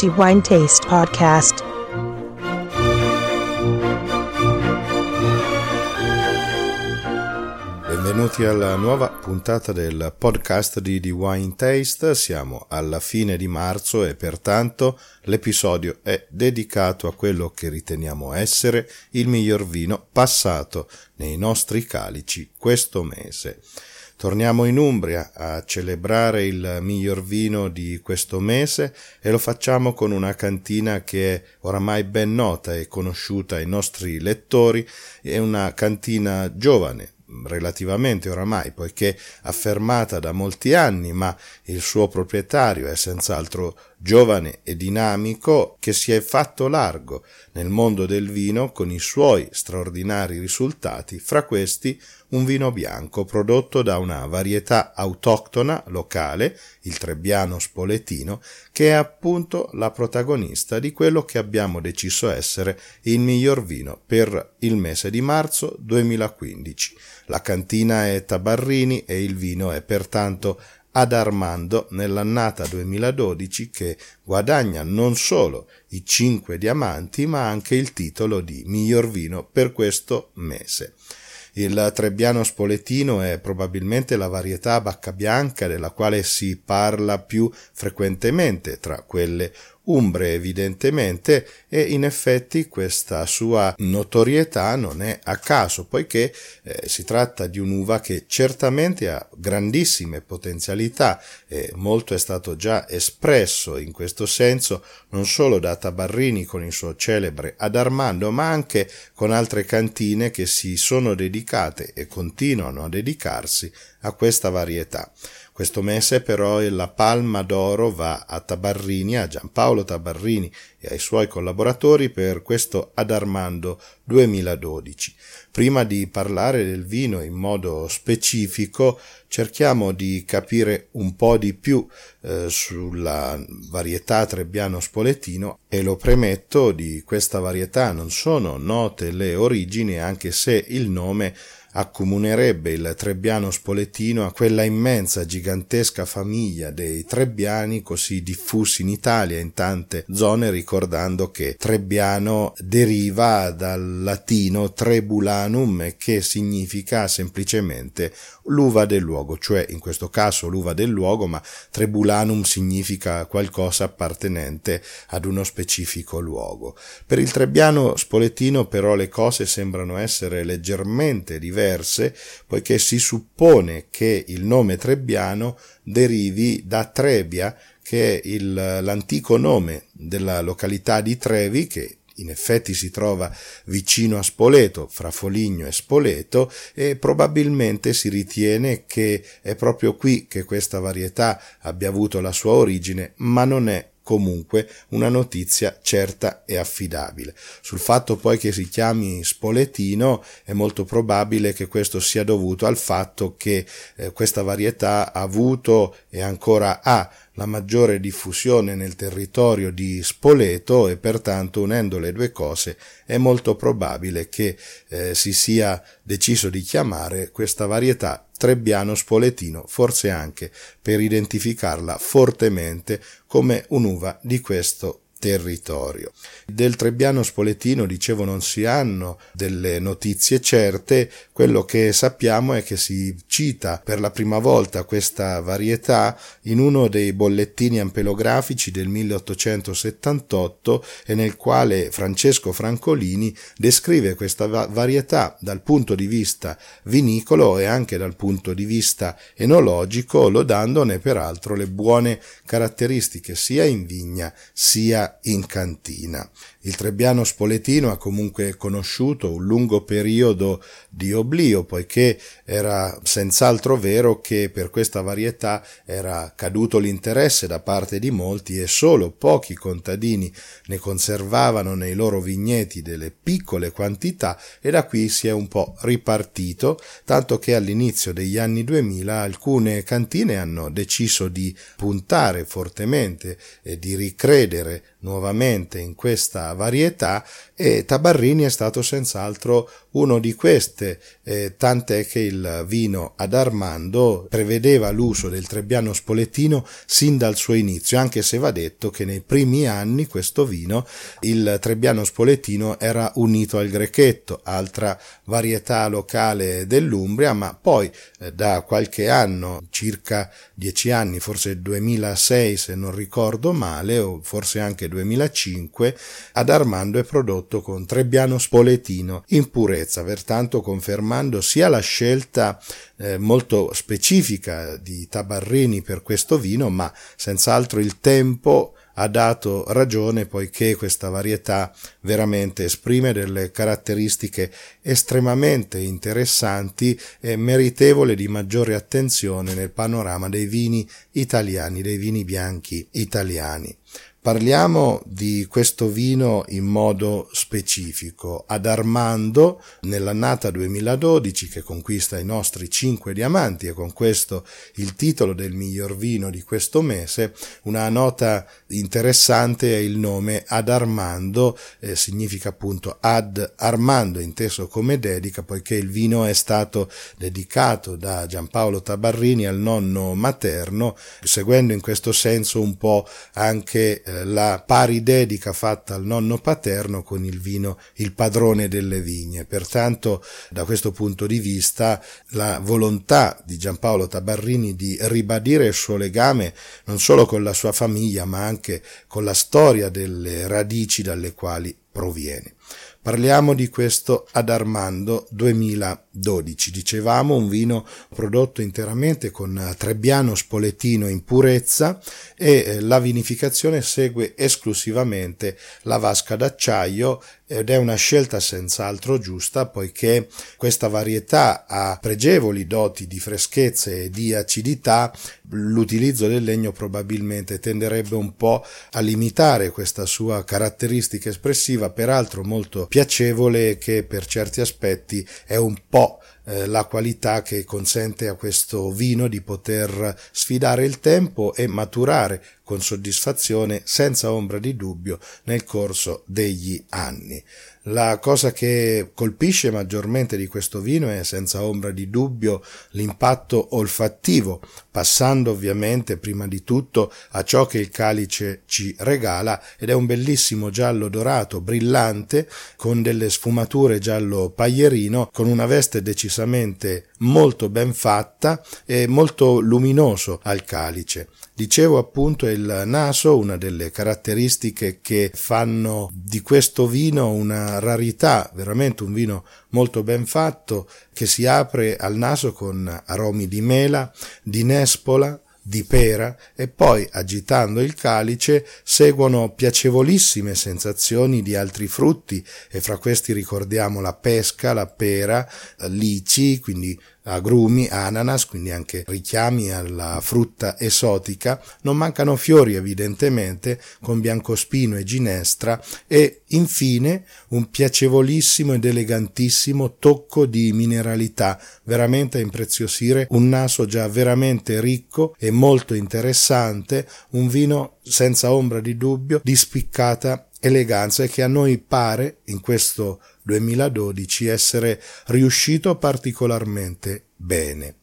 The Wine Taste Podcast. Benvenuti alla nuova puntata del podcast di The Wine Taste. Siamo alla fine di marzo e pertanto l'episodio è dedicato a quello che riteniamo essere il miglior vino passato nei nostri calici questo mese. Torniamo in Umbria a celebrare il miglior vino di questo mese e lo facciamo con una cantina che è oramai ben nota e conosciuta ai nostri lettori, è una cantina giovane, relativamente oramai, poiché affermata da molti anni, ma il suo proprietario è senz'altro giovane e dinamico che si è fatto largo nel mondo del vino con i suoi straordinari risultati, fra questi un vino bianco prodotto da una varietà autoctona locale, il Trebbiano Spoletino, che è appunto la protagonista di quello che abbiamo deciso essere il miglior vino per il mese di marzo 2015. La cantina è Tabarrini e il vino è pertanto ad Armando nell'annata 2012 che guadagna non solo i cinque diamanti ma anche il titolo di miglior vino per questo mese. Il Trebbiano Spoletino è probabilmente la varietà bacca bianca della quale si parla più frequentemente tra quelle umbre evidentemente e in effetti questa sua notorietà non è a caso poiché eh, si tratta di un'uva che certamente ha grandissime potenzialità e molto è stato già espresso in questo senso non solo da Tabarrini con il suo celebre Ad Armando ma anche con altre cantine che si sono dedicate e continuano a dedicarsi a questa varietà. Questo mese però la palma d'oro va a Tabarrini, a Giampaolo Tabarrini e ai suoi collaboratori per questo Ad Armando 2012. Prima di parlare del vino in modo specifico, cerchiamo di capire un po' di più eh, sulla varietà Trebbiano Spoletino e lo premetto di questa varietà non sono note le origini anche se il nome accomunerebbe il Trebbiano spoletino a quella immensa, gigantesca famiglia dei Trebbiani così diffusi in Italia in tante zone, ricordando che Trebbiano deriva dal latino trebulanum, che significa semplicemente l'uva del luogo, cioè in questo caso l'uva del luogo, ma trebulanum significa qualcosa appartenente ad uno specifico luogo. Per il Trebbiano spoletino però le cose sembrano essere leggermente diverse diverse, poiché si suppone che il nome Trebbiano derivi da Trebia, che è il, l'antico nome della località di Trevi, che in effetti si trova vicino a Spoleto, fra Foligno e Spoleto, e probabilmente si ritiene che è proprio qui che questa varietà abbia avuto la sua origine, ma non è comunque una notizia certa e affidabile. Sul fatto poi che si chiami Spoletino è molto probabile che questo sia dovuto al fatto che eh, questa varietà ha avuto e ancora ha la maggiore diffusione nel territorio di Spoleto e pertanto unendo le due cose è molto probabile che eh, si sia deciso di chiamare questa varietà Trebbiano Spoletino, forse anche per identificarla fortemente come un'uva di questo territorio. Del Trebbiano Spoletino, dicevo, non si hanno delle notizie certe, quello che sappiamo è che si cita per la prima volta questa varietà in uno dei bollettini ampelografici del 1878 e nel quale Francesco Francolini descrive questa varietà dal punto di vista vinicolo e anche dal punto di vista enologico, lodandone peraltro le buone caratteristiche sia in vigna sia in cantina. Il Trebbiano Spoletino ha comunque conosciuto un lungo periodo di oblio, poiché era senz'altro vero che per questa varietà era caduto l'interesse da parte di molti e solo pochi contadini ne conservavano nei loro vigneti delle piccole quantità e da qui si è un po' ripartito, tanto che all'inizio degli anni 2000 alcune cantine hanno deciso di puntare fortemente e di ricredere nuovamente in questa varietà e Tabarrini è stato senz'altro uno di queste, eh, tant'è che il vino ad Armando prevedeva l'uso del Trebbiano Spoletino sin dal suo inizio, anche se va detto che nei primi anni questo vino, il Trebbiano Spoletino, era unito al Grechetto, altra varietà locale dell'Umbria, ma poi eh, da qualche anno, circa dieci anni, forse 2006 se non ricordo male, o forse anche 2005, ad Armando è prodotto con Trebbiano Spoletino in purezza, pertanto confermando sia la scelta eh, molto specifica di Tabarrini per questo vino, ma senz'altro il tempo ha dato ragione poiché questa varietà veramente esprime delle caratteristiche estremamente interessanti e meritevole di maggiore attenzione nel panorama dei vini italiani, dei vini bianchi italiani. Parliamo di questo vino in modo specifico. Ad Armando, nell'annata 2012, che conquista i nostri 5 diamanti e con questo il titolo del miglior vino di questo mese, una nota interessante è il nome Ad Armando, eh, significa appunto Ad Armando, inteso come dedica, poiché il vino è stato dedicato da Giampaolo Tabarrini al nonno materno, seguendo in questo senso un po' anche eh, la pari dedica fatta al nonno paterno con il vino il padrone delle vigne. Pertanto, da questo punto di vista, la volontà di Giampaolo Tabarrini di ribadire il suo legame non solo con la sua famiglia, ma anche con la storia delle radici dalle quali proviene. Parliamo di questo ad Armando 2012. Dicevamo un vino prodotto interamente con Trebbiano Spoletino in purezza e eh, la vinificazione segue esclusivamente la vasca d'acciaio ed è una scelta senz'altro giusta poiché questa varietà ha pregevoli doti di freschezza e di acidità, l'utilizzo del legno probabilmente tenderebbe un po' a limitare questa sua caratteristica espressiva, peraltro molto piacevole che per certi aspetti è un po' eh, la qualità che consente a questo vino di poter sfidare il tempo e maturare con soddisfazione senza ombra di dubbio nel corso degli anni. La cosa che colpisce maggiormente di questo vino è senza ombra di dubbio l'impatto olfattivo, passando ovviamente prima di tutto a ciò che il calice ci regala ed è un bellissimo giallo dorato brillante con delle sfumature giallo paglierino con una veste decisamente molto ben fatta e molto luminoso al calice. Dicevo appunto il naso, una delle caratteristiche che fanno di questo vino una rarità, veramente un vino molto ben fatto che si apre al naso con aromi di mela, di nespola, di pera e poi agitando il calice seguono piacevolissime sensazioni di altri frutti e fra questi ricordiamo la pesca, la pera, lici, quindi agrumi, ananas, quindi anche richiami alla frutta esotica, non mancano fiori evidentemente con biancospino e ginestra. E infine un piacevolissimo ed elegantissimo tocco di mineralità, veramente a impreziosire un naso già veramente ricco e molto interessante, un vino senza ombra di dubbio di spiccata eleganza e che a noi pare in questo 2012 essere riuscito particolarmente bene.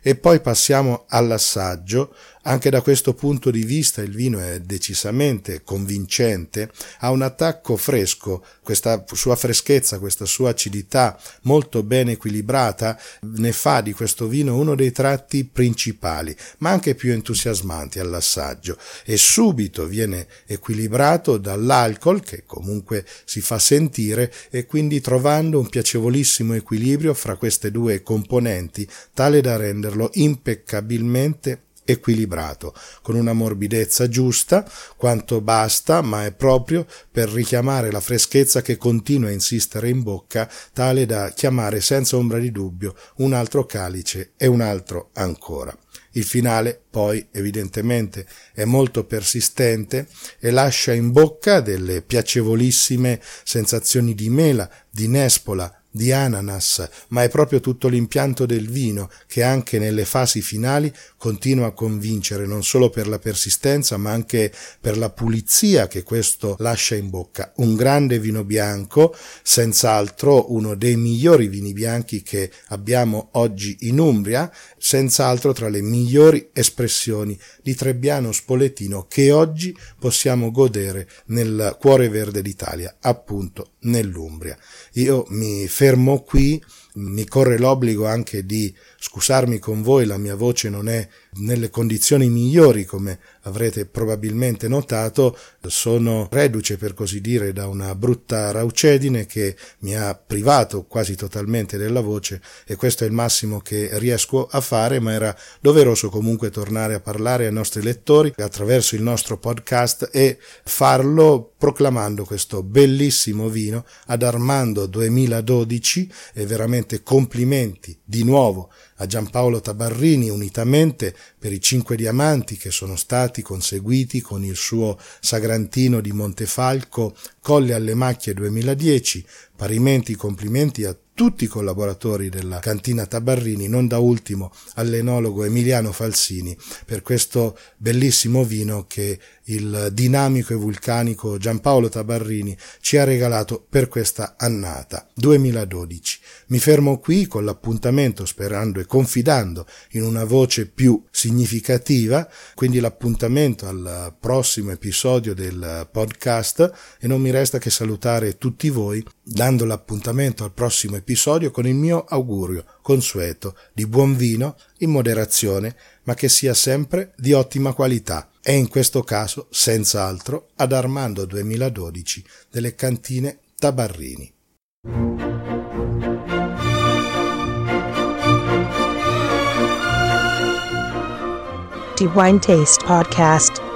E poi passiamo all'assaggio anche da questo punto di vista il vino è decisamente convincente, ha un attacco fresco, questa sua freschezza, questa sua acidità molto ben equilibrata ne fa di questo vino uno dei tratti principali, ma anche più entusiasmanti all'assaggio. E subito viene equilibrato dall'alcol che comunque si fa sentire e quindi trovando un piacevolissimo equilibrio fra queste due componenti tale da renderlo impeccabilmente equilibrato, con una morbidezza giusta, quanto basta, ma è proprio per richiamare la freschezza che continua a insistere in bocca, tale da chiamare senza ombra di dubbio un altro calice e un altro ancora. Il finale, poi, evidentemente è molto persistente e lascia in bocca delle piacevolissime sensazioni di mela, di nespola, di ananas, ma è proprio tutto l'impianto del vino che anche nelle fasi finali continua a convincere non solo per la persistenza ma anche per la pulizia che questo lascia in bocca. Un grande vino bianco, senz'altro uno dei migliori vini bianchi che abbiamo oggi in Umbria, senz'altro tra le migliori espressioni di Trebbiano Spoletino che oggi possiamo godere nel cuore verde d'Italia, appunto nell'Umbria. Io mi fermo qui mi corre l'obbligo anche di scusarmi con voi, la mia voce non è nelle condizioni migliori come avrete probabilmente notato, sono reduce per così dire da una brutta raucedine che mi ha privato quasi totalmente della voce e questo è il massimo che riesco a fare, ma era doveroso comunque tornare a parlare ai nostri lettori attraverso il nostro podcast e farlo proclamando questo bellissimo vino ad Armando 2012 e veramente complimenti di nuovo a Giampaolo Tabarrini unitamente per i cinque diamanti che sono stati conseguiti con il suo Sagrantino di Montefalco Colle alle Macchie 2010, parimenti complimenti a tutti i collaboratori della cantina Tabarrini, non da ultimo all'enologo Emiliano Falsini, per questo bellissimo vino che il dinamico e vulcanico Giampaolo Tabarrini ci ha regalato per questa annata 2012. Mi fermo qui con l'appuntamento sperando e confidando in una voce più significativa, quindi l'appuntamento al prossimo episodio del podcast e non mi resta che salutare tutti voi dando l'appuntamento al prossimo episodio con il mio augurio consueto di buon vino in moderazione, ma che sia sempre di ottima qualità e in questo caso senz'altro ad Armando 2012 delle cantine Tabarrini. The Wine Taste Podcast